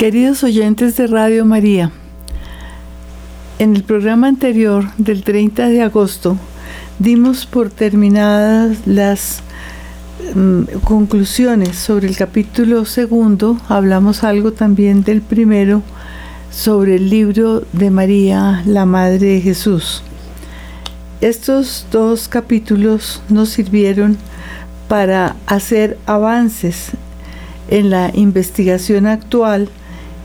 Queridos oyentes de Radio María, en el programa anterior del 30 de agosto dimos por terminadas las mm, conclusiones sobre el capítulo segundo, hablamos algo también del primero, sobre el libro de María, la Madre de Jesús. Estos dos capítulos nos sirvieron para hacer avances en la investigación actual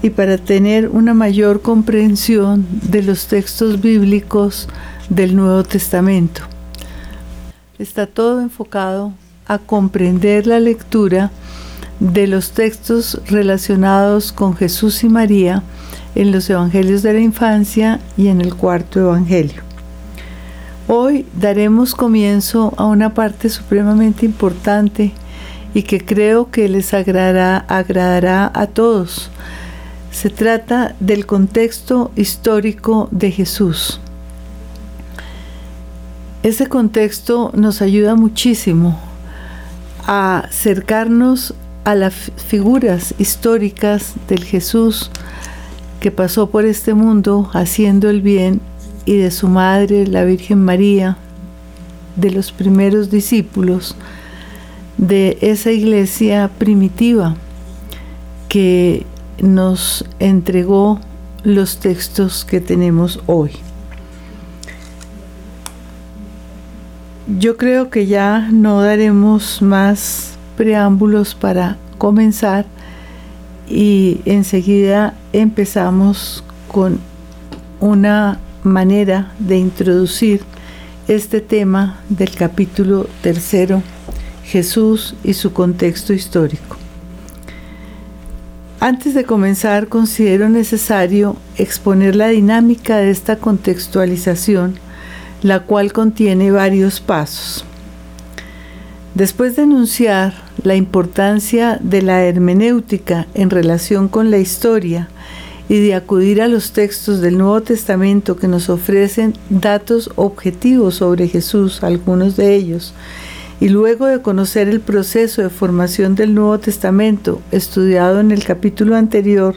y para tener una mayor comprensión de los textos bíblicos del Nuevo Testamento. Está todo enfocado a comprender la lectura de los textos relacionados con Jesús y María en los Evangelios de la Infancia y en el cuarto Evangelio. Hoy daremos comienzo a una parte supremamente importante y que creo que les agradará, agradará a todos, se trata del contexto histórico de Jesús. Ese contexto nos ayuda muchísimo a acercarnos a las figuras históricas del Jesús que pasó por este mundo haciendo el bien y de su madre, la Virgen María, de los primeros discípulos de esa iglesia primitiva que nos entregó los textos que tenemos hoy. Yo creo que ya no daremos más preámbulos para comenzar y enseguida empezamos con una manera de introducir este tema del capítulo tercero, Jesús y su contexto histórico. Antes de comenzar, considero necesario exponer la dinámica de esta contextualización, la cual contiene varios pasos. Después de enunciar la importancia de la hermenéutica en relación con la historia y de acudir a los textos del Nuevo Testamento que nos ofrecen datos objetivos sobre Jesús, algunos de ellos, y luego de conocer el proceso de formación del Nuevo Testamento estudiado en el capítulo anterior,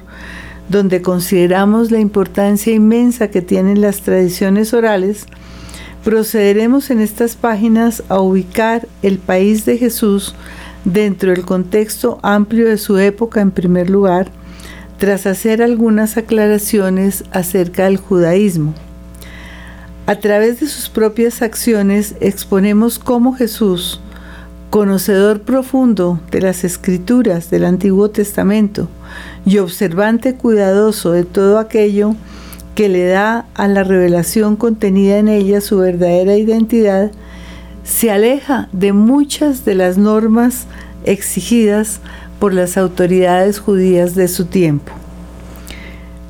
donde consideramos la importancia inmensa que tienen las tradiciones orales, procederemos en estas páginas a ubicar el país de Jesús dentro del contexto amplio de su época en primer lugar, tras hacer algunas aclaraciones acerca del judaísmo. A través de sus propias acciones exponemos cómo Jesús, conocedor profundo de las escrituras del Antiguo Testamento y observante cuidadoso de todo aquello que le da a la revelación contenida en ella su verdadera identidad, se aleja de muchas de las normas exigidas por las autoridades judías de su tiempo.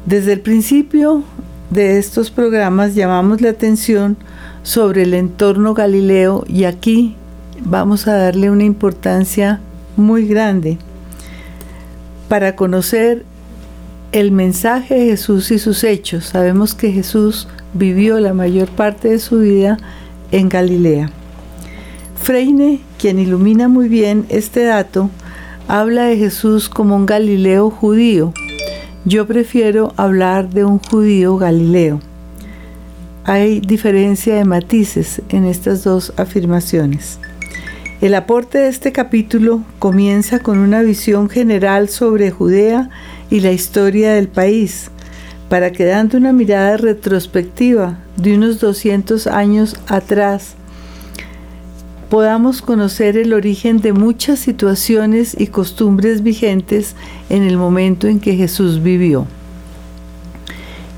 Desde el principio de estos programas llamamos la atención sobre el entorno galileo y aquí vamos a darle una importancia muy grande para conocer el mensaje de Jesús y sus hechos. Sabemos que Jesús vivió la mayor parte de su vida en Galilea. Freine, quien ilumina muy bien este dato, habla de Jesús como un Galileo judío yo prefiero hablar de un judío galileo. Hay diferencia de matices en estas dos afirmaciones. El aporte de este capítulo comienza con una visión general sobre Judea y la historia del país, para que dando una mirada retrospectiva de unos 200 años atrás, podamos conocer el origen de muchas situaciones y costumbres vigentes en el momento en que Jesús vivió.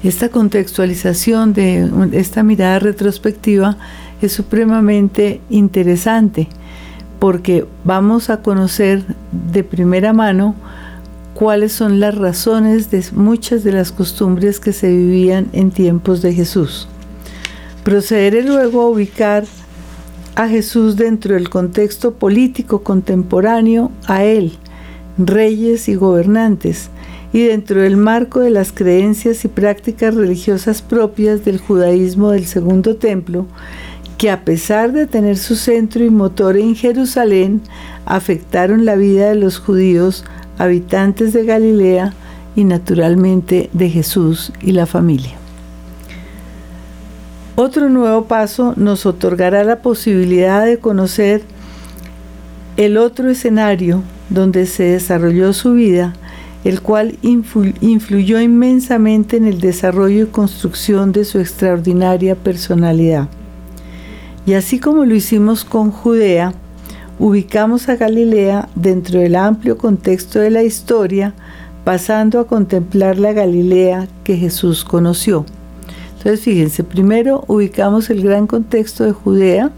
Esta contextualización de esta mirada retrospectiva es supremamente interesante porque vamos a conocer de primera mano cuáles son las razones de muchas de las costumbres que se vivían en tiempos de Jesús. Procederé luego a ubicar a Jesús dentro del contexto político contemporáneo a él, reyes y gobernantes, y dentro del marco de las creencias y prácticas religiosas propias del judaísmo del Segundo Templo, que a pesar de tener su centro y motor en Jerusalén, afectaron la vida de los judíos habitantes de Galilea y naturalmente de Jesús y la familia. Otro nuevo paso nos otorgará la posibilidad de conocer el otro escenario donde se desarrolló su vida, el cual influyó inmensamente en el desarrollo y construcción de su extraordinaria personalidad. Y así como lo hicimos con Judea, ubicamos a Galilea dentro del amplio contexto de la historia, pasando a contemplar la Galilea que Jesús conoció. Entonces, fíjense, primero ubicamos el gran contexto de Judea,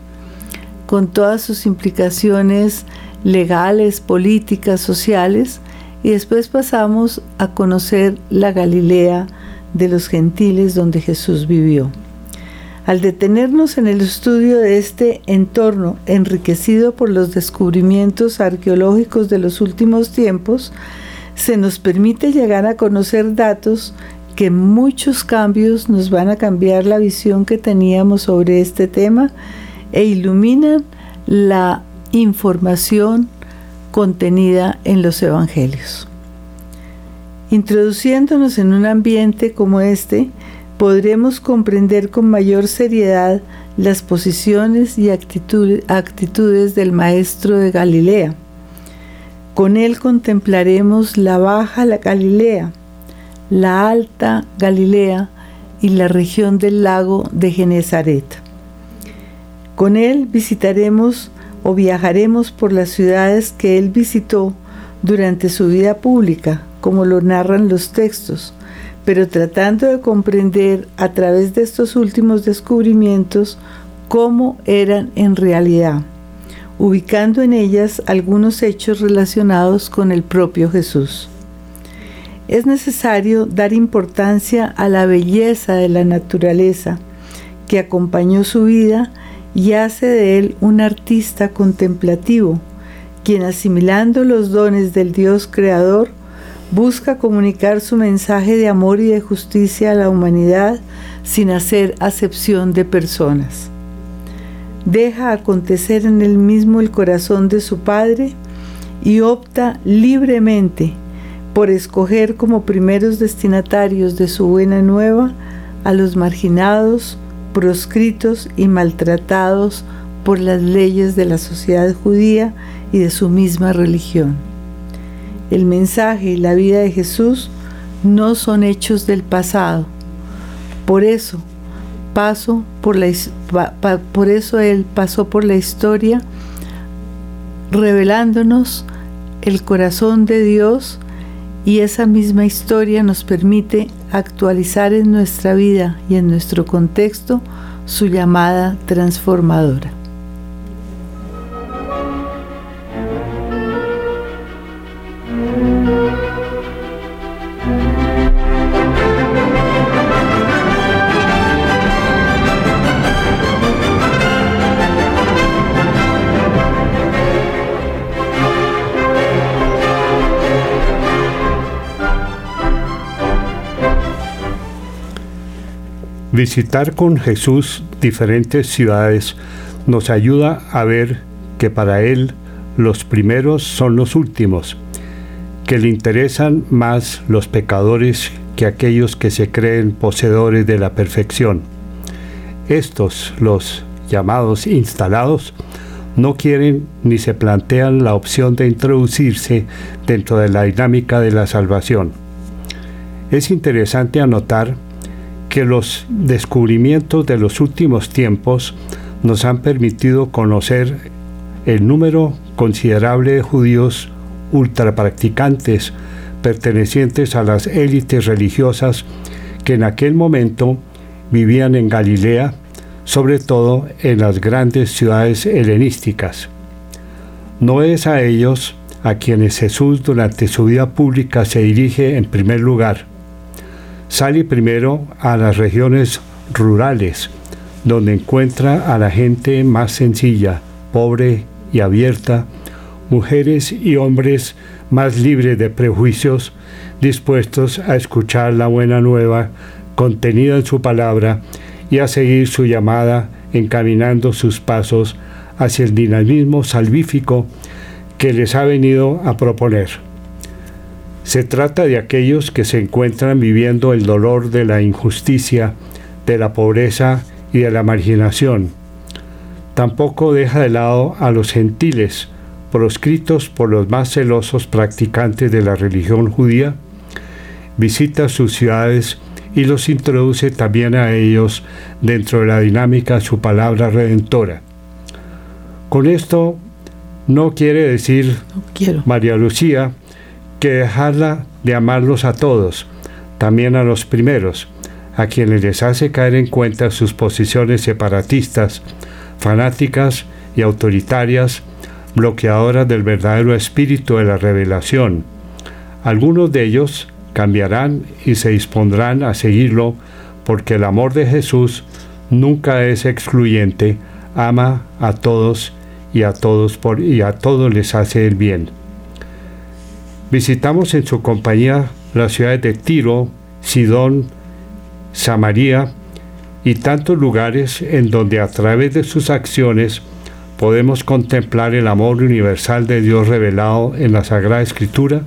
con todas sus implicaciones legales, políticas, sociales, y después pasamos a conocer la Galilea de los gentiles donde Jesús vivió. Al detenernos en el estudio de este entorno enriquecido por los descubrimientos arqueológicos de los últimos tiempos, se nos permite llegar a conocer datos que muchos cambios nos van a cambiar la visión que teníamos sobre este tema e iluminan la información contenida en los evangelios. Introduciéndonos en un ambiente como este, podremos comprender con mayor seriedad las posiciones y actitudes del Maestro de Galilea. Con él contemplaremos la Baja la Galilea, la Alta Galilea y la región del lago de Genezaret. Con él visitaremos o viajaremos por las ciudades que él visitó durante su vida pública, como lo narran los textos, pero tratando de comprender a través de estos últimos descubrimientos cómo eran en realidad, ubicando en ellas algunos hechos relacionados con el propio Jesús. Es necesario dar importancia a la belleza de la naturaleza que acompañó su vida y hace de él un artista contemplativo, quien asimilando los dones del Dios Creador, busca comunicar su mensaje de amor y de justicia a la humanidad sin hacer acepción de personas. Deja acontecer en él mismo el corazón de su Padre y opta libremente por escoger como primeros destinatarios de su buena nueva a los marginados, proscritos y maltratados por las leyes de la sociedad judía y de su misma religión. El mensaje y la vida de Jesús no son hechos del pasado. Por eso, por, la, por eso Él pasó por la historia revelándonos el corazón de Dios y esa misma historia nos permite actualizar en nuestra vida y en nuestro contexto su llamada transformadora. Visitar con Jesús diferentes ciudades nos ayuda a ver que para Él los primeros son los últimos, que le interesan más los pecadores que aquellos que se creen poseedores de la perfección. Estos, los llamados instalados, no quieren ni se plantean la opción de introducirse dentro de la dinámica de la salvación. Es interesante anotar que los descubrimientos de los últimos tiempos nos han permitido conocer el número considerable de judíos ultrapracticantes pertenecientes a las élites religiosas que en aquel momento vivían en Galilea, sobre todo en las grandes ciudades helenísticas. No es a ellos a quienes Jesús durante su vida pública se dirige en primer lugar, Sale primero a las regiones rurales, donde encuentra a la gente más sencilla, pobre y abierta, mujeres y hombres más libres de prejuicios, dispuestos a escuchar la buena nueva contenida en su palabra y a seguir su llamada encaminando sus pasos hacia el dinamismo salvífico que les ha venido a proponer. Se trata de aquellos que se encuentran viviendo el dolor de la injusticia, de la pobreza y de la marginación. Tampoco deja de lado a los gentiles, proscritos por los más celosos practicantes de la religión judía. Visita sus ciudades y los introduce también a ellos dentro de la dinámica de su palabra redentora. Con esto no quiere decir, María Lucía, que dejarla de amarlos a todos, también a los primeros, a quienes les hace caer en cuenta sus posiciones separatistas, fanáticas y autoritarias, bloqueadoras del verdadero espíritu de la revelación. Algunos de ellos cambiarán y se dispondrán a seguirlo porque el amor de Jesús nunca es excluyente, ama a todos y a todos y a todos les hace el bien. Visitamos en su compañía las ciudades de Tiro, Sidón, Samaria y tantos lugares en donde a través de sus acciones podemos contemplar el amor universal de Dios revelado en la Sagrada Escritura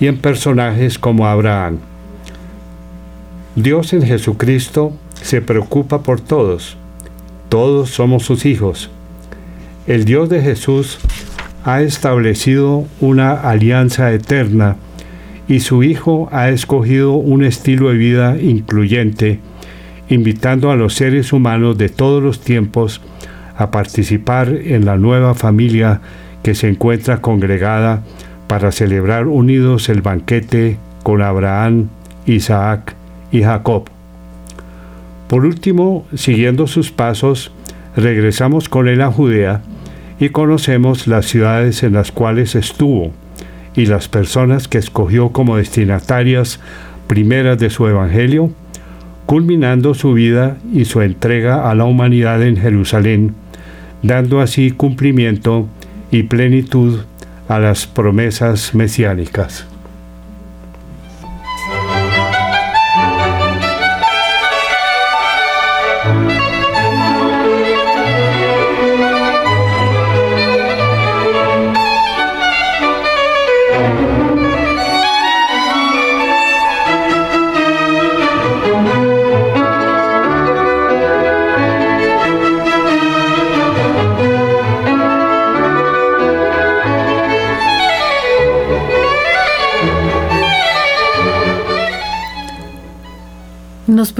y en personajes como Abraham. Dios en Jesucristo se preocupa por todos. Todos somos sus hijos. El Dios de Jesús ha establecido una alianza eterna y su Hijo ha escogido un estilo de vida incluyente, invitando a los seres humanos de todos los tiempos a participar en la nueva familia que se encuentra congregada para celebrar unidos el banquete con Abraham, Isaac y Jacob. Por último, siguiendo sus pasos, regresamos con él a Judea y conocemos las ciudades en las cuales estuvo y las personas que escogió como destinatarias primeras de su Evangelio, culminando su vida y su entrega a la humanidad en Jerusalén, dando así cumplimiento y plenitud a las promesas mesiánicas.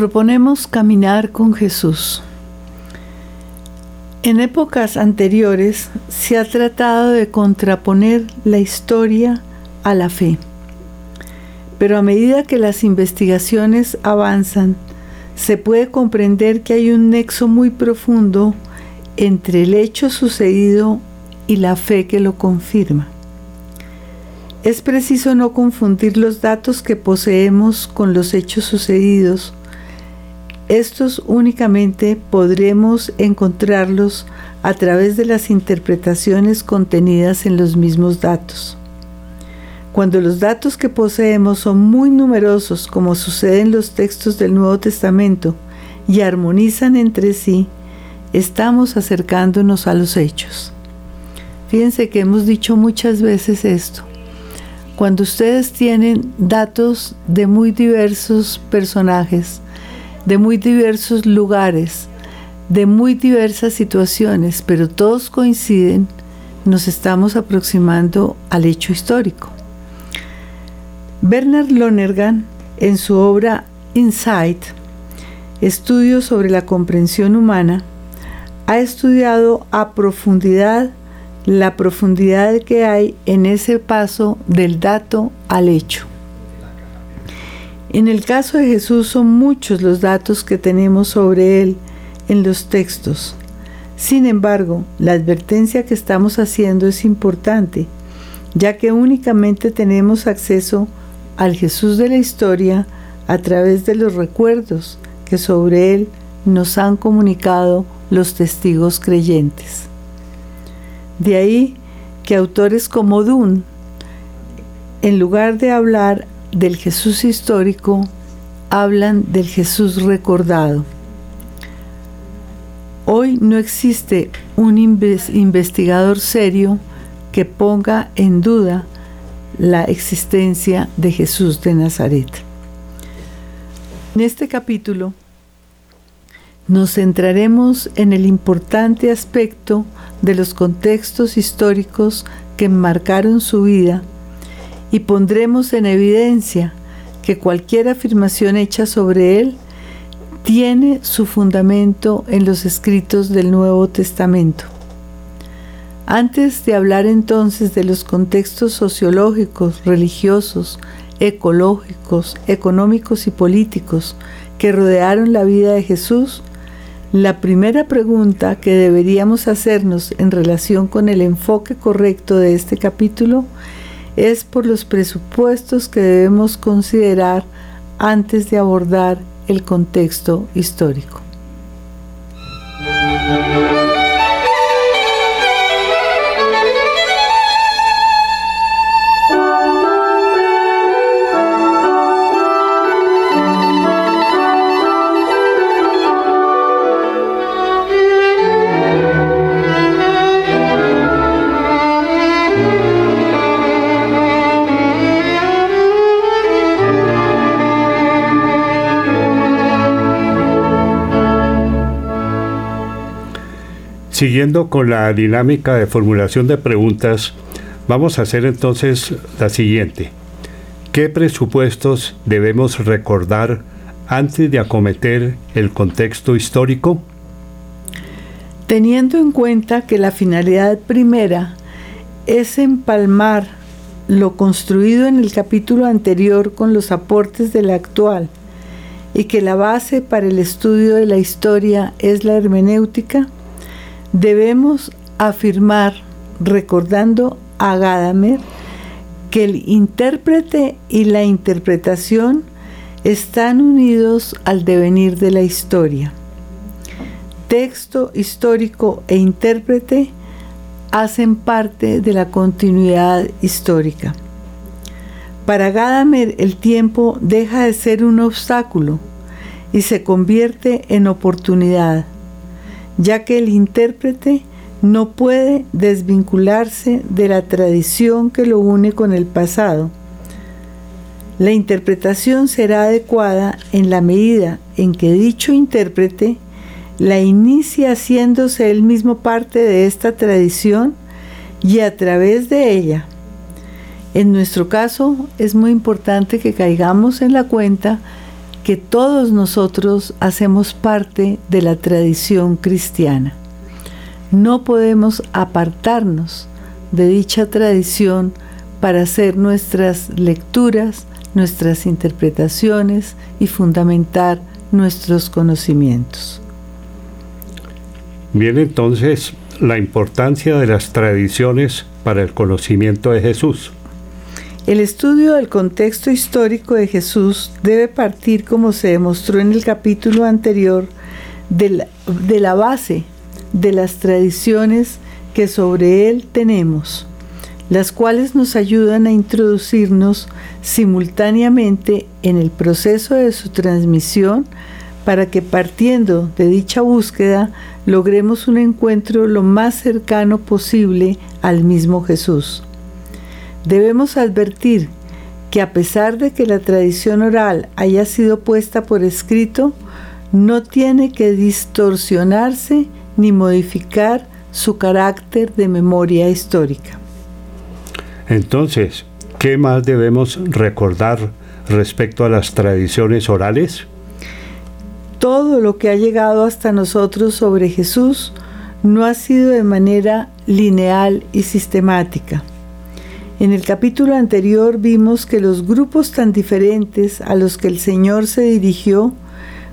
Proponemos caminar con Jesús. En épocas anteriores se ha tratado de contraponer la historia a la fe, pero a medida que las investigaciones avanzan, se puede comprender que hay un nexo muy profundo entre el hecho sucedido y la fe que lo confirma. Es preciso no confundir los datos que poseemos con los hechos sucedidos. Estos únicamente podremos encontrarlos a través de las interpretaciones contenidas en los mismos datos. Cuando los datos que poseemos son muy numerosos, como sucede en los textos del Nuevo Testamento, y armonizan entre sí, estamos acercándonos a los hechos. Fíjense que hemos dicho muchas veces esto. Cuando ustedes tienen datos de muy diversos personajes, de muy diversos lugares, de muy diversas situaciones, pero todos coinciden, nos estamos aproximando al hecho histórico. Bernard Lonergan, en su obra Insight, Estudios sobre la comprensión humana, ha estudiado a profundidad la profundidad que hay en ese paso del dato al hecho. En el caso de Jesús son muchos los datos que tenemos sobre Él en los textos. Sin embargo, la advertencia que estamos haciendo es importante, ya que únicamente tenemos acceso al Jesús de la historia a través de los recuerdos que sobre Él nos han comunicado los testigos creyentes. De ahí que autores como Dunn, en lugar de hablar del Jesús histórico, hablan del Jesús recordado. Hoy no existe un investigador serio que ponga en duda la existencia de Jesús de Nazaret. En este capítulo nos centraremos en el importante aspecto de los contextos históricos que marcaron su vida y pondremos en evidencia que cualquier afirmación hecha sobre él tiene su fundamento en los escritos del Nuevo Testamento. Antes de hablar entonces de los contextos sociológicos, religiosos, ecológicos, económicos y políticos que rodearon la vida de Jesús, la primera pregunta que deberíamos hacernos en relación con el enfoque correcto de este capítulo es por los presupuestos que debemos considerar antes de abordar el contexto histórico. Siguiendo con la dinámica de formulación de preguntas, vamos a hacer entonces la siguiente. ¿Qué presupuestos debemos recordar antes de acometer el contexto histórico? Teniendo en cuenta que la finalidad primera es empalmar lo construido en el capítulo anterior con los aportes de la actual y que la base para el estudio de la historia es la hermenéutica, Debemos afirmar, recordando a Gadamer, que el intérprete y la interpretación están unidos al devenir de la historia. Texto histórico e intérprete hacen parte de la continuidad histórica. Para Gadamer el tiempo deja de ser un obstáculo y se convierte en oportunidad ya que el intérprete no puede desvincularse de la tradición que lo une con el pasado. La interpretación será adecuada en la medida en que dicho intérprete la inicia haciéndose él mismo parte de esta tradición y a través de ella. En nuestro caso es muy importante que caigamos en la cuenta que todos nosotros hacemos parte de la tradición cristiana. No podemos apartarnos de dicha tradición para hacer nuestras lecturas, nuestras interpretaciones y fundamentar nuestros conocimientos. Bien, entonces, la importancia de las tradiciones para el conocimiento de Jesús. El estudio del contexto histórico de Jesús debe partir, como se demostró en el capítulo anterior, de la, base de las tradiciones que sobre él tenemos, las cuales nos ayudan a introducirnos simultáneamente en el proceso de su transmisión para que partiendo de dicha búsqueda logremos un encuentro lo más cercano posible al mismo Jesús. Debemos advertir que a pesar de que la tradición oral haya sido puesta por escrito, no tiene que distorsionarse ni modificar su carácter de memoria histórica. Entonces, ¿qué más debemos recordar respecto a las tradiciones orales? Todo lo que ha llegado hasta nosotros sobre Jesús no ha sido de manera lineal y sistemática. En el capítulo anterior vimos que los grupos tan diferentes a los que el Señor se dirigió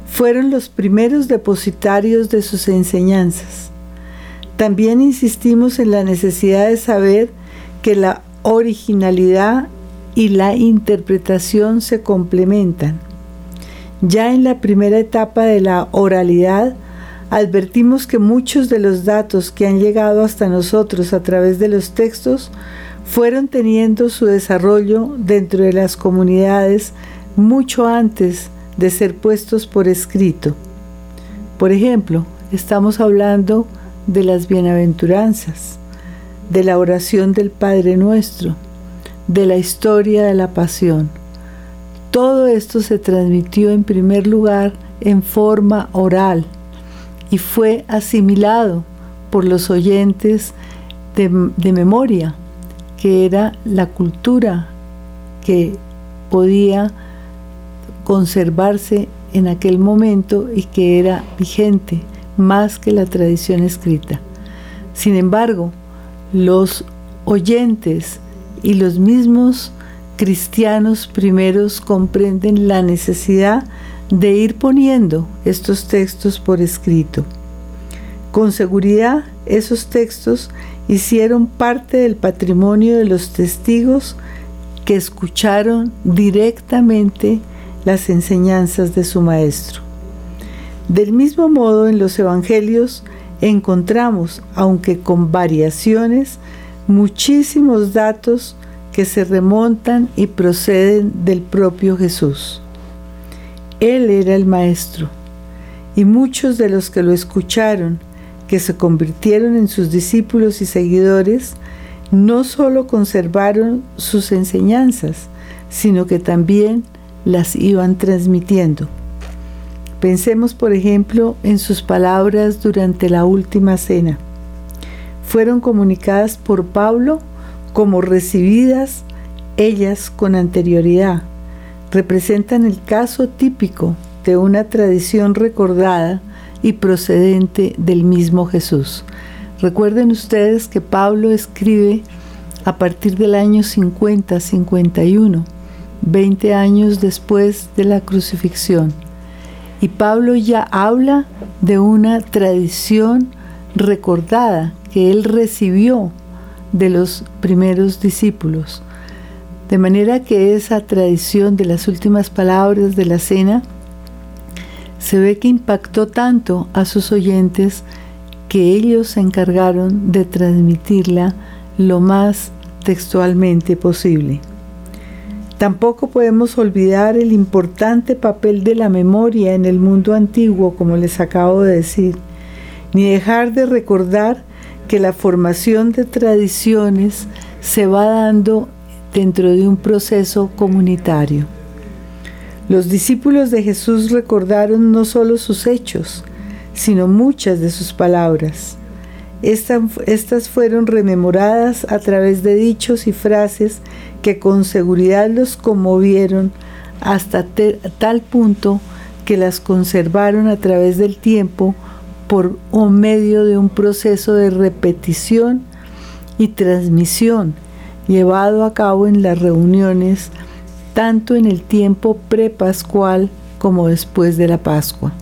fueron los primeros depositarios de sus enseñanzas. También insistimos en la necesidad de saber que la originalidad y la interpretación se complementan. Ya en la primera etapa de la oralidad, advertimos que muchos de los datos que han llegado hasta nosotros a través de los textos fueron teniendo su desarrollo dentro de las comunidades mucho antes de ser puestos por escrito. Por ejemplo, estamos hablando de las bienaventuranzas, de la oración del Padre Nuestro, de la historia de la pasión. Todo esto se transmitió en primer lugar en forma oral y fue asimilado por los oyentes de, de memoria, que era la cultura que podía conservarse en aquel momento y que era vigente más que la tradición escrita. Sin embargo, los oyentes y los mismos cristianos primeros comprenden la necesidad de ir poniendo estos textos por escrito. Con seguridad, esos textos hicieron parte del patrimonio de los testigos que escucharon directamente las enseñanzas de su maestro. Del mismo modo, en los evangelios encontramos, aunque con variaciones, muchísimos datos que se remontan y proceden del propio Jesús. Él era el Maestro, y muchos de los que lo escucharon, que se convirtieron en sus discípulos y seguidores, no solo conservaron sus enseñanzas, sino que también las iban transmitiendo. Pensemos, por ejemplo, en sus palabras durante la última cena. Fueron comunicadas por Pablo como recibidas ellas con anterioridad. Representan el caso típico de una tradición recordada y procedente del mismo Jesús. Recuerden ustedes que Pablo escribe a partir del año 50-51, 20 años después de la crucifixión. Y Pablo ya habla de una tradición recordada que él recibió de los primeros discípulos. De manera que esa tradición de las últimas palabras de la cena se ve que impactó tanto a sus oyentes que ellos se encargaron de transmitirla lo más textualmente posible. Tampoco podemos olvidar el importante papel de la memoria en el mundo antiguo, como les acabo de decir, ni dejar de recordar que la formación de tradiciones se va dando dentro de un proceso comunitario. Los discípulos de Jesús recordaron no solo sus hechos, sino muchas de sus palabras. Estas, fueron rememoradas a través de dichos y frases que con seguridad los conmovieron hasta tal punto que las conservaron a través del tiempo por medio de un proceso de repetición y transmisión llevado a cabo en las reuniones tanto en el tiempo prepascual como después de la Pascua,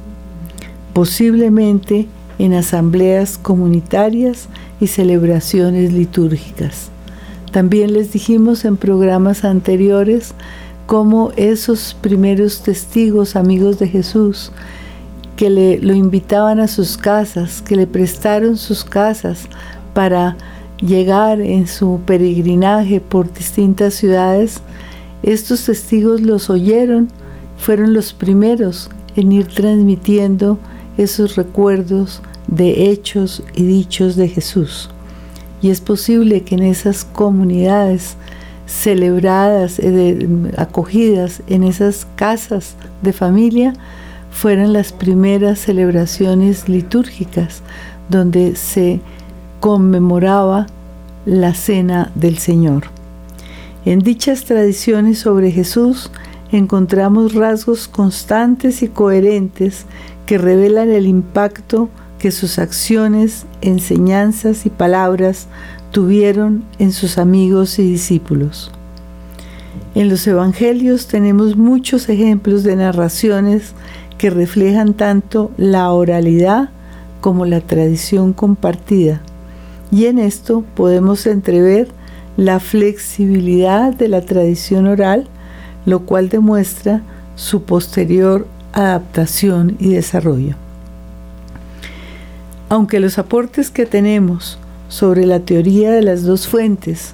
posiblemente en asambleas comunitarias y celebraciones litúrgicas. También les dijimos en programas anteriores cómo esos primeros testigos, amigos de Jesús, que le, lo invitaban a sus casas, que le prestaron sus casas para llegar en su peregrinaje por distintas ciudades, estos testigos los oyeron, fueron los primeros en ir transmitiendo esos recuerdos de hechos y dichos de Jesús. Y es posible que en esas comunidades celebradas, eh, acogidas en esas casas de familia, fueran las primeras celebraciones litúrgicas donde se conmemoraba la cena del Señor. En dichas tradiciones sobre Jesús encontramos rasgos constantes y coherentes que revelan el impacto que sus acciones, enseñanzas y palabras tuvieron en sus amigos y discípulos. En los Evangelios tenemos muchos ejemplos de narraciones que reflejan tanto la oralidad como la tradición compartida. Y en esto podemos entrever la flexibilidad de la tradición oral, lo cual demuestra su posterior adaptación y desarrollo. Aunque los aportes que tenemos sobre la teoría de las dos fuentes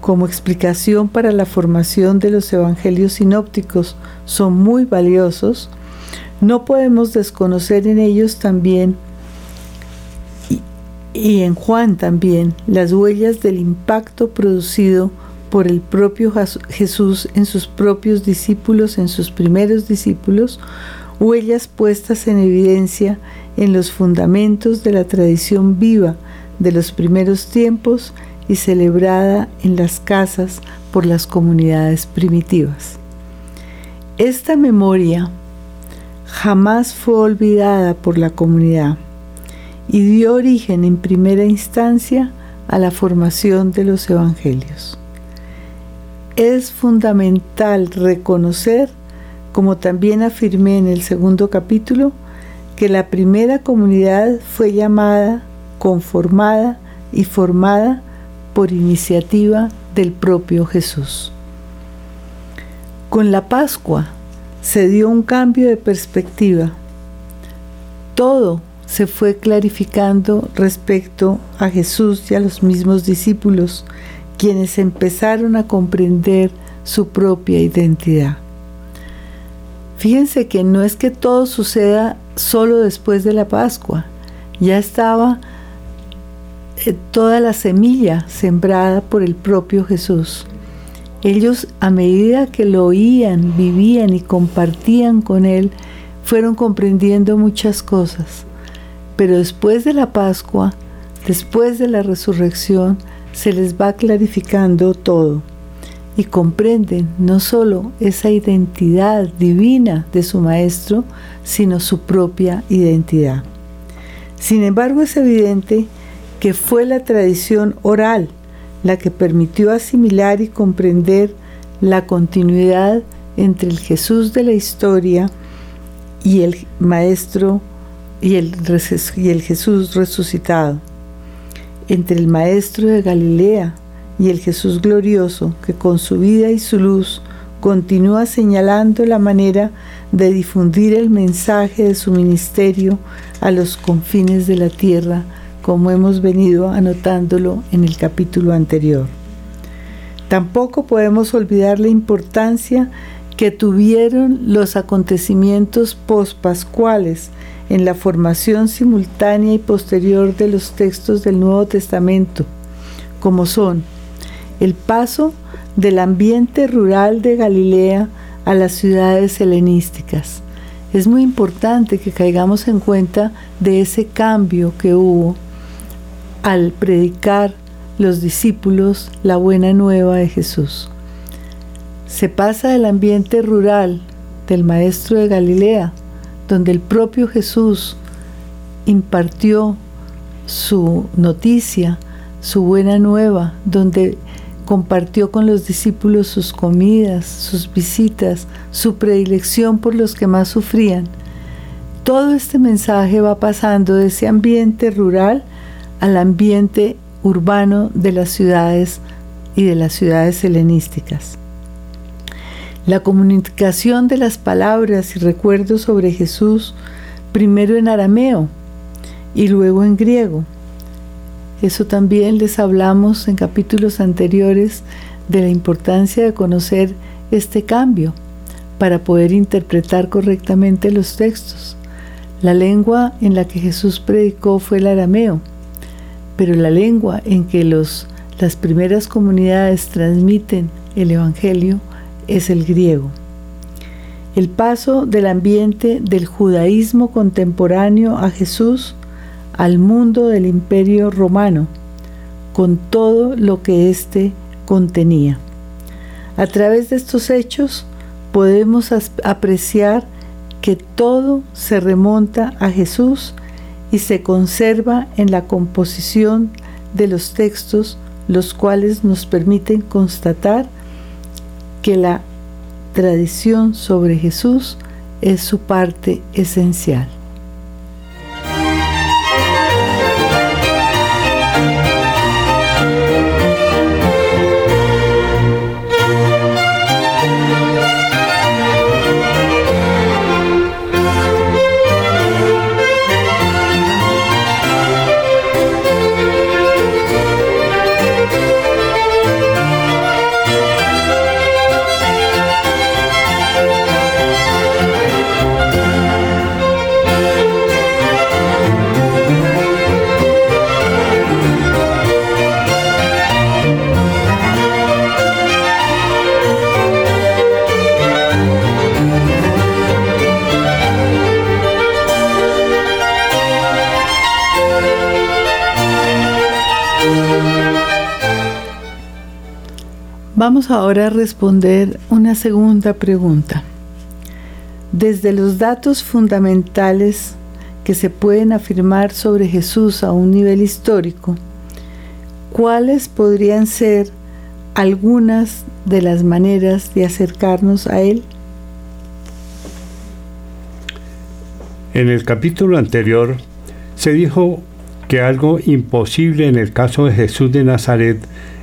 como explicación para la formación de los evangelios sinópticos son muy valiosos, no podemos desconocer en ellos también y, en Juan también las huellas del impacto producido por el propio Jesús en sus propios discípulos, en sus primeros discípulos, huellas puestas en evidencia en los fundamentos de la tradición viva de los primeros tiempos y celebrada en las casas por las comunidades primitivas. Esta memoria jamás fue olvidada por la comunidad y dio origen en primera instancia a la formación de los evangelios. Es fundamental reconocer, como también afirmé en el segundo capítulo, que la primera comunidad fue llamada, conformada y formada por iniciativa del propio Jesús. Con la Pascua se dio un cambio de perspectiva. Todo se fue clarificando respecto a Jesús y a los mismos discípulos, quienes empezaron a comprender su propia identidad. Fíjense que no es que todo suceda solo después de la Pascua, ya estaba eh, toda la semilla sembrada por el propio Jesús. Ellos a medida que lo oían, vivían y compartían con Él, fueron comprendiendo muchas cosas. Pero después de la Pascua, después de la resurrección, se les va clarificando todo y comprenden no solo esa identidad divina de su Maestro, sino su propia identidad. Sin embargo, es evidente que fue la tradición oral la que permitió asimilar y comprender la continuidad entre el Jesús de la historia y el Maestro y el, Jesús resucitado, entre el Maestro de Galilea y el Jesús glorioso que con su vida y su luz continúa señalando la manera de difundir el mensaje de su ministerio a los confines de la tierra, como hemos venido anotándolo en el capítulo anterior. Tampoco podemos olvidar la importancia que tuvieron los acontecimientos pospascuales en la formación simultánea y posterior de los textos del Nuevo Testamento, como son el paso del ambiente rural de Galilea a las ciudades helenísticas. Es muy importante que caigamos en cuenta de ese cambio que hubo al predicar los discípulos la buena nueva de Jesús. Se pasa del ambiente rural del maestro de Galilea donde el propio Jesús impartió su noticia, su buena nueva, donde compartió con los discípulos sus comidas, sus visitas, su predilección por los que más sufrían. Todo este mensaje va pasando de ese ambiente rural al ambiente urbano de las ciudades y de las ciudades helenísticas. La comunicación de las palabras y recuerdos sobre Jesús, primero en arameo y luego en griego. Eso también les hablamos en capítulos anteriores de la importancia de conocer este cambio para poder interpretar correctamente los textos. La lengua en la que Jesús predicó fue el arameo, pero la lengua en que los, las primeras comunidades transmiten el Evangelio es el griego. El paso del ambiente del judaísmo contemporáneo a Jesús al mundo del imperio romano, con todo lo que éste contenía. A través de estos hechos podemos apreciar que todo se remonta a Jesús y se conserva en la composición de los textos, los cuales nos permiten constatar que la tradición sobre Jesús es su parte esencial. Ahora responder una segunda pregunta. Desde los datos fundamentales que se pueden afirmar sobre Jesús a un nivel histórico, ¿cuáles podrían ser algunas de las maneras de acercarnos a Él? En el capítulo anterior se dijo que algo imposible en el caso de Jesús de Nazaret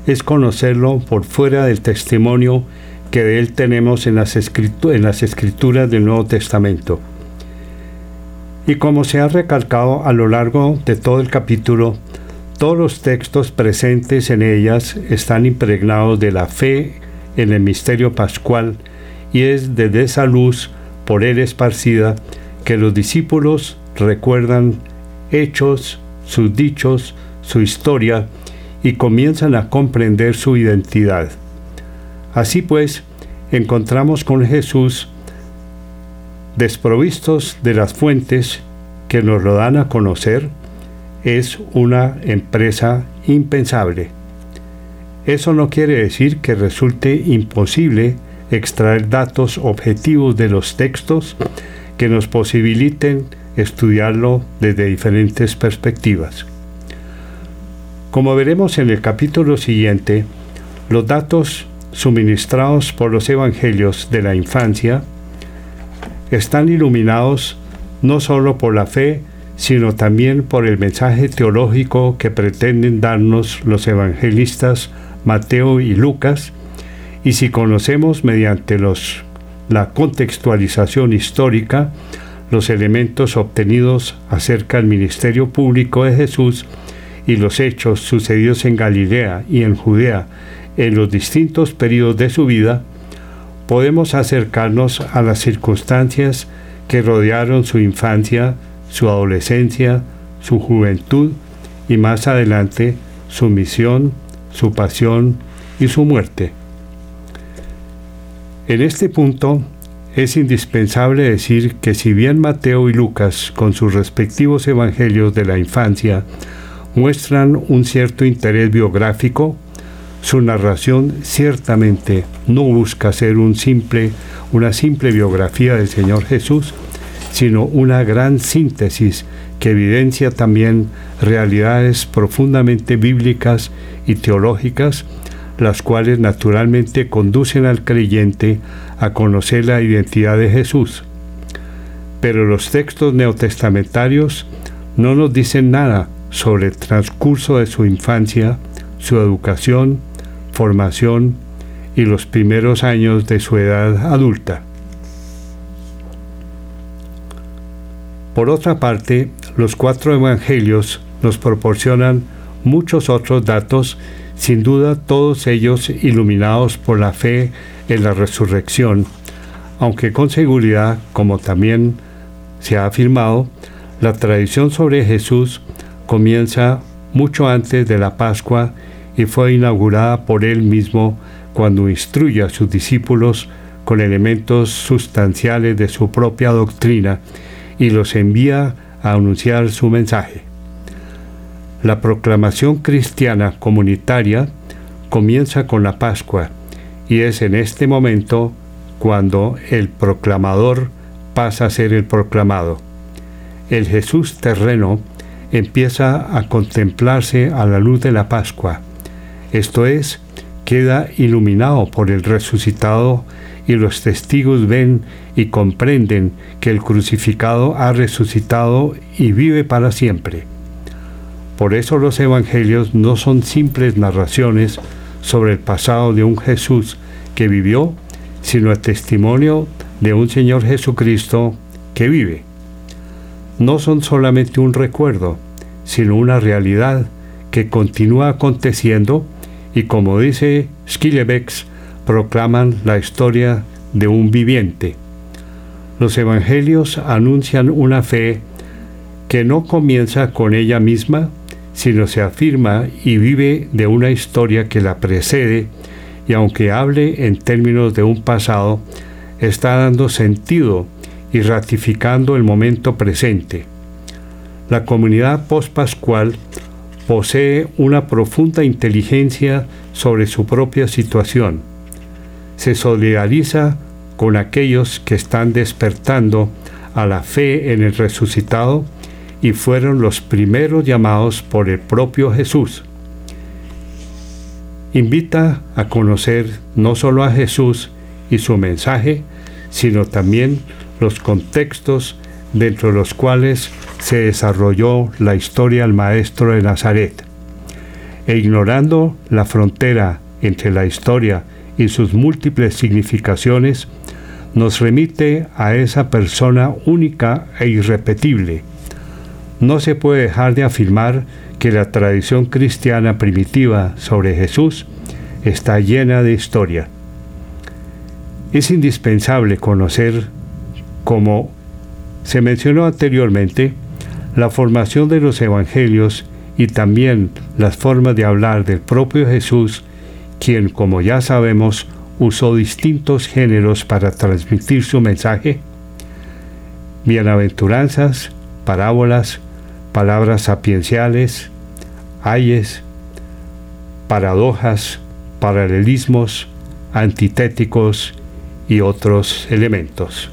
es conocerlo por fuera del testimonio que de él tenemos en las, escrituras del Nuevo Testamento. Y como se ha recalcado a lo largo de todo el capítulo, todos los textos presentes en ellas están impregnados de la fe en el misterio pascual y es desde esa luz por él esparcida que los discípulos recuerdan hechos, sus dichos, su historia y comienzan a comprender su identidad. Así pues, encontramos con Jesús desprovistos de las fuentes que nos lo dan a conocer, es una empresa impensable. Eso no quiere decir que resulte imposible extraer datos objetivos de los textos que nos posibiliten estudiarlo desde diferentes perspectivas. Como veremos en el capítulo siguiente, los datos suministrados por los evangelios de la infancia están iluminados no solo por la fe, sino también por el mensaje teológico que pretenden darnos los evangelistas Mateo y Lucas, y si conocemos mediante la contextualización histórica los elementos obtenidos acerca del ministerio público de Jesús y los hechos sucedidos en Galilea y en Judea en los distintos periodos de su vida, podemos acercarnos a las circunstancias que rodearon su infancia, su adolescencia, su juventud y más adelante su misión, su pasión y su muerte. En este punto es indispensable decir que si bien Mateo y Lucas, con sus respectivos evangelios de la infancia, muestran un cierto interés biográfico, su narración ciertamente no busca ser un simple, una simple biografía del Señor Jesús, sino una gran síntesis que evidencia también realidades profundamente bíblicas y teológicas, las cuales naturalmente conducen al creyente a conocer la identidad de Jesús. Pero los textos neotestamentarios no nos dicen nada sobre el transcurso de su infancia, su educación, formación y los primeros años de su edad adulta. Por otra parte, los cuatro evangelios nos proporcionan muchos otros datos, sin duda todos ellos iluminados por la fe en la resurrección, aunque con seguridad, como también se ha afirmado, la tradición sobre Jesús comienza mucho antes de la Pascua y fue inaugurada por él mismo cuando instruye a sus discípulos con elementos sustanciales de su propia doctrina y los envía a anunciar su mensaje. La proclamación cristiana comunitaria comienza con la Pascua y es en este momento cuando el proclamador pasa a ser el proclamado. El Jesús terreno empieza a contemplarse a la luz de la Pascua, esto es, queda iluminado por el resucitado y los testigos ven y comprenden que el crucificado ha resucitado y vive para siempre. Por eso los evangelios no son simples narraciones sobre el pasado de un Jesús que vivió, sino el testimonio de un Señor Jesucristo que vive. No son solamente un recuerdo, sino una realidad que continúa aconteciendo y como dice Skillebex, proclaman la historia de un viviente. Los evangelios anuncian una fe que no comienza con ella misma, sino se afirma y vive de una historia que la precede y aunque hable en términos de un pasado, está dando sentido y ratificando el momento presente. La comunidad pospascual posee una profunda inteligencia sobre su propia situación se solidariza con aquellos que están despertando a la fe en el resucitado y fueron los primeros llamados por el propio Jesús. Invita a conocer no solo a Jesús y su mensaje, sino también los contextos dentro de los cuales se desarrolló la historia del Maestro de Nazaret. E ignorando la frontera entre la historia y sus múltiples significaciones, nos remite a esa persona única e irrepetible. No se puede dejar de afirmar que la tradición cristiana primitiva sobre Jesús está llena de historia. Es indispensable conocer, como se mencionó anteriormente, la formación de los evangelios y también las formas de hablar del propio Jesús, quien, como ya sabemos, usó distintos géneros para transmitir su mensaje, bienaventuranzas, parábolas, palabras sapienciales, ayes, paradojas, paralelismos, antitéticos y otros elementos.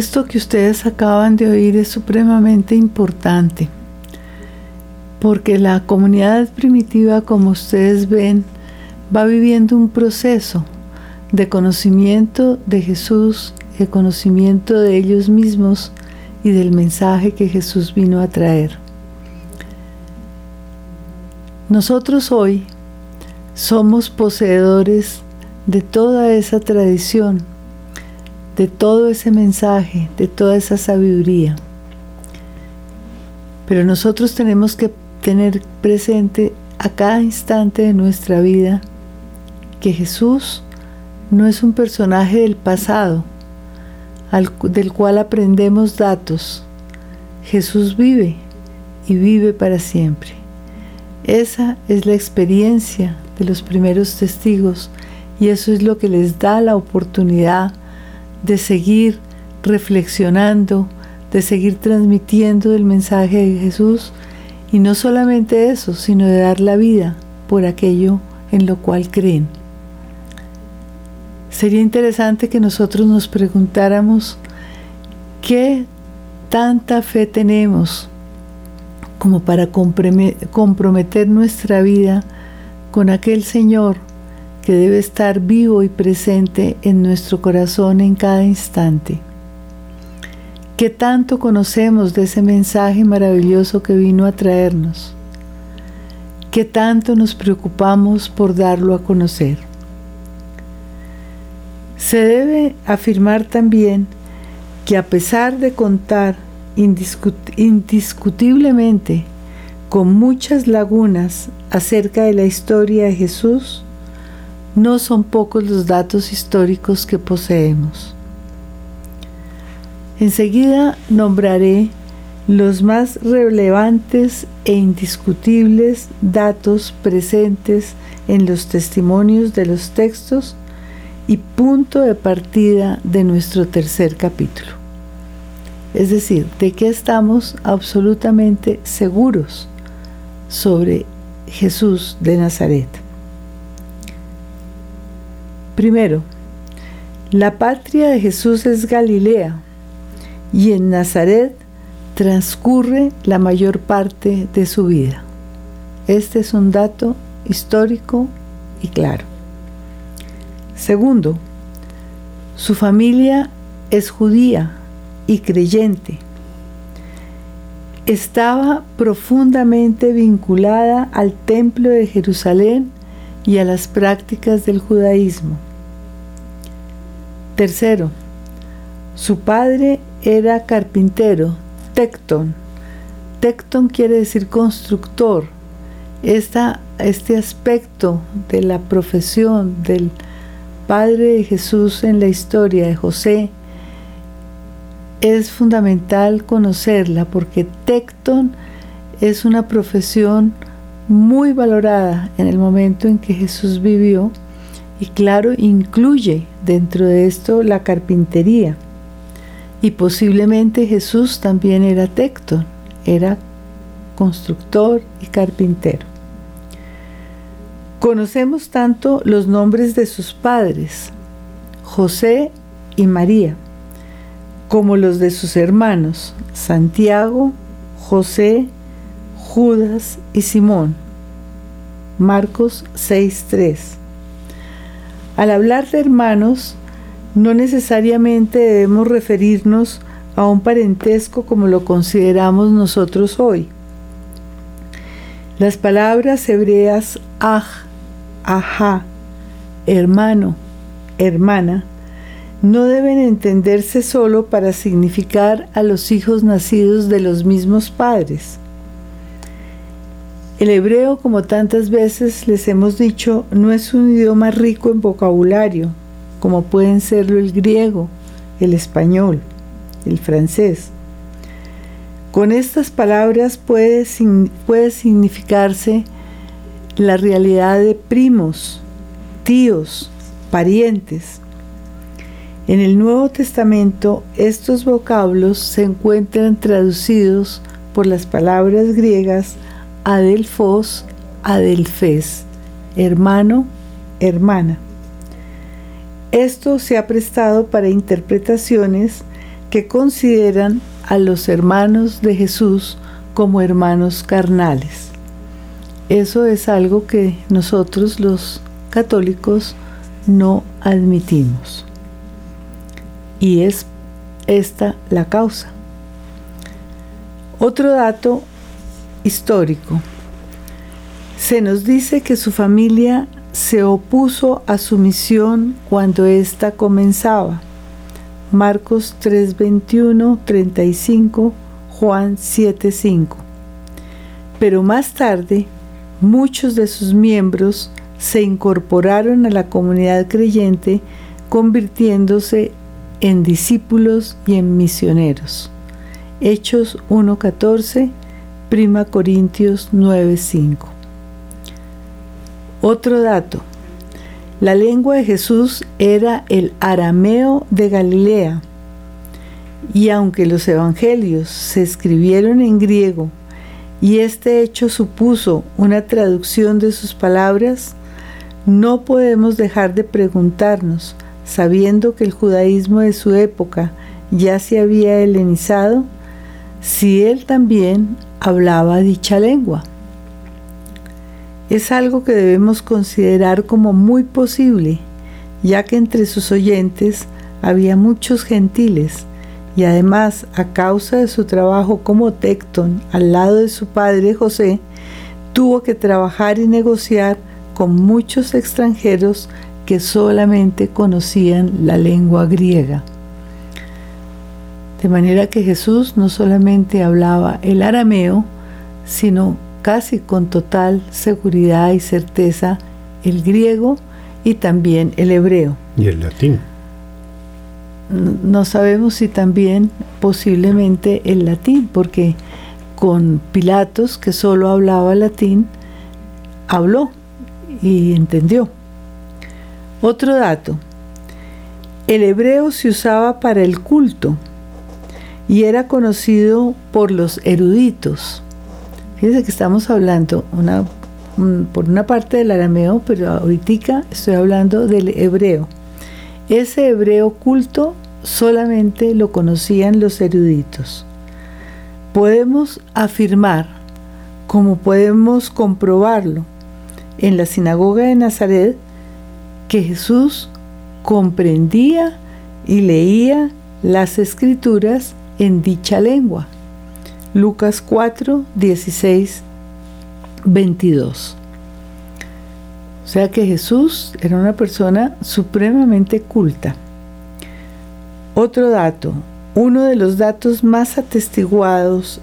Esto que ustedes acaban de oír es supremamente importante, porque la comunidad primitiva, como ustedes ven, va viviendo un proceso de conocimiento de Jesús, de conocimiento de ellos mismos y del mensaje que Jesús vino a traer. Nosotros hoy somos poseedores de toda esa tradición de todo ese mensaje, de toda esa sabiduría. Pero nosotros tenemos que tener presente a cada instante de nuestra vida que Jesús no es un personaje del pasado del cual aprendemos datos. Jesús vive y vive para siempre. Esa es la experiencia de los primeros testigos y eso es lo que les da la oportunidad de seguir reflexionando, de seguir transmitiendo el mensaje de Jesús y no solamente eso, sino de dar la vida por aquello en lo cual creen. Sería interesante que nosotros nos preguntáramos qué tanta fe tenemos como para comprometer nuestra vida con aquel Señor que debe estar vivo y presente en nuestro corazón en cada instante. ¿Qué tanto conocemos de ese mensaje maravilloso que vino a traernos? ¿Qué tanto nos preocupamos por darlo a conocer? Se debe afirmar también que a pesar de contar indiscutiblemente con muchas lagunas acerca de la historia de Jesús, no son pocos los datos históricos que poseemos. Enseguida nombraré los más relevantes e indiscutibles datos presentes en los testimonios de los textos y punto de partida de nuestro tercer capítulo. Es decir, de que estamos absolutamente seguros sobre Jesús de Nazaret. Primero, la patria de Jesús es Galilea y en Nazaret transcurre la mayor parte de su vida. Este es un dato histórico y claro. Segundo, su familia es judía y creyente. Estaba profundamente vinculada al templo de Jerusalén y a las prácticas del judaísmo. Tercero, su padre era carpintero, tecton. Tecton quiere decir constructor. este aspecto de la profesión del Padre de Jesús en la historia de José es fundamental conocerla porque tecton es una profesión muy valorada en el momento en que Jesús vivió y claro, incluye dentro de esto la carpintería. Y posiblemente Jesús también era tecton, era constructor y carpintero. Conocemos tanto los nombres de sus padres, José y María, como los de sus hermanos, Santiago, José, Judas y Simón. Marcos 6.3. Al hablar de hermanos, no necesariamente debemos referirnos a un parentesco como lo consideramos nosotros hoy. Las palabras hebreas aj, ajá, hermano, hermana, no deben entenderse solo para significar a los hijos nacidos de los mismos padres. El hebreo, como tantas veces les hemos dicho, no es un idioma rico en vocabulario, como pueden serlo el griego, el español, el francés. Con estas palabras puede, significarse la realidad de primos, tíos, parientes. En el Nuevo Testamento estos vocablos se encuentran traducidos por las palabras griegas adelfos, adelfes, hermano, hermana. Esto se ha prestado para interpretaciones que consideran a los hermanos de Jesús como hermanos carnales. Eso es algo que nosotros los católicos no admitimos. Y es esta la causa. Otro dato histórico. Se nos dice que su familia se opuso a su misión cuando ésta comenzaba. Marcos 3:21, 35, Juan 7:5. Pero más tarde, muchos de sus miembros se incorporaron a la comunidad creyente, convirtiéndose en discípulos y en misioneros. Hechos 1:14, Prima Corintios 9:5. Otro dato. La lengua de Jesús era el arameo de Galilea. Y aunque los evangelios se escribieron en griego y este hecho supuso una traducción de sus palabras, no podemos dejar de preguntarnos, sabiendo que el judaísmo de su época ya se había helenizado, si él también hablaba dicha lengua es algo que debemos considerar como muy posible, ya que entre sus oyentes había muchos gentiles y además a causa de su trabajo como tecton al lado de su padre José, tuvo que trabajar y negociar con muchos extranjeros que solamente conocían la lengua griega. De manera que Jesús no solamente hablaba el arameo, sino casi con total seguridad y certeza el griego y también el hebreo. Y el latín. No sabemos si también posiblemente el latín, porque con Pilatos, que solo hablaba latín, habló y entendió. Otro dato, el hebreo se usaba para el culto y era conocido por los eruditos. Fíjense que estamos hablando por una parte del arameo, pero ahorita estoy hablando del hebreo. Ese hebreo culto solamente lo conocían los eruditos. Podemos afirmar, como podemos comprobarlo, en la sinagoga de Nazaret, que Jesús comprendía y leía las escrituras en dicha lengua. Lucas 4, 16, 22. O sea que Jesús era una persona supremamente culta. Otro dato, Uno de los datos más atestiguados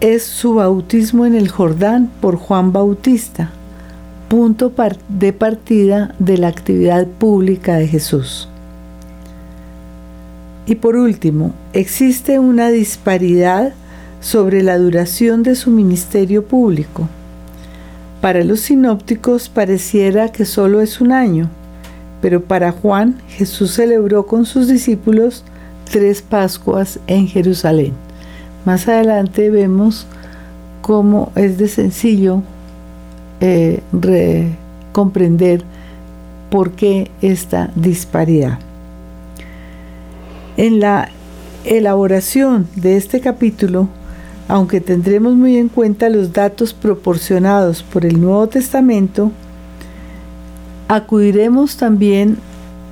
es su bautismo en el Jordán por Juan Bautista, punto de partida de la actividad pública de Jesús. Y por último, existe una disparidad sobre la duración de su ministerio público. Para los sinópticos pareciera que solo es un año, pero para Juan Jesús celebró con sus discípulos tres Pascuas en Jerusalén. Más adelante vemos cómo es de sencillo eh, comprender por qué esta disparidad. En la elaboración de este capítulo, aunque tendremos muy en cuenta los datos proporcionados por el Nuevo Testamento, acudiremos también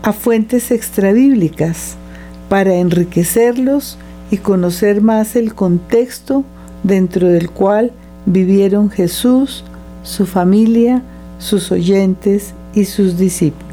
a fuentes extrabíblicas para enriquecerlos y conocer más el contexto dentro del cual vivieron Jesús, su familia, sus oyentes y sus discípulos.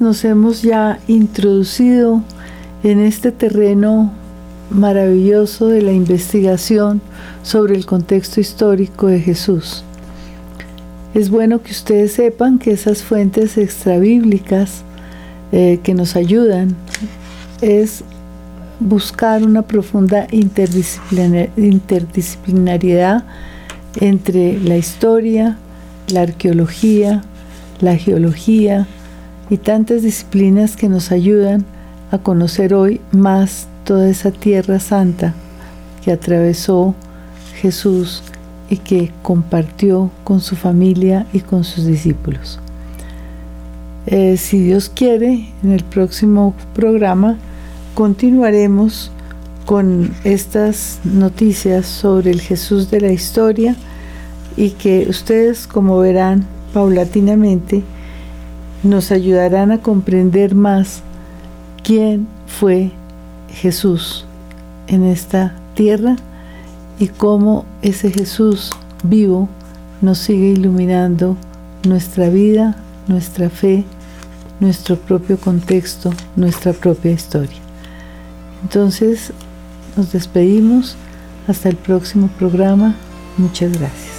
Nos hemos ya introducido en este terreno maravilloso de la investigación sobre el contexto histórico de Jesús. Es bueno que ustedes sepan que esas fuentes extrabíblicas eh, que nos ayudan es buscar una profunda interdisciplinariedad entre la historia, la arqueología, la geología y tantas disciplinas que nos ayudan a conocer hoy más toda esa tierra santa que atravesó Jesús y que compartió con su familia y con sus discípulos. Eh, si Dios quiere, en el próximo programa continuaremos con estas noticias sobre el Jesús de la historia y que ustedes, como verán, paulatinamente nos ayudarán a comprender más quién fue Jesús en esta tierra y cómo ese Jesús vivo nos sigue iluminando nuestra vida, nuestra fe, nuestro propio contexto, nuestra propia historia. Entonces, nos despedimos. Hasta el próximo programa. Muchas gracias.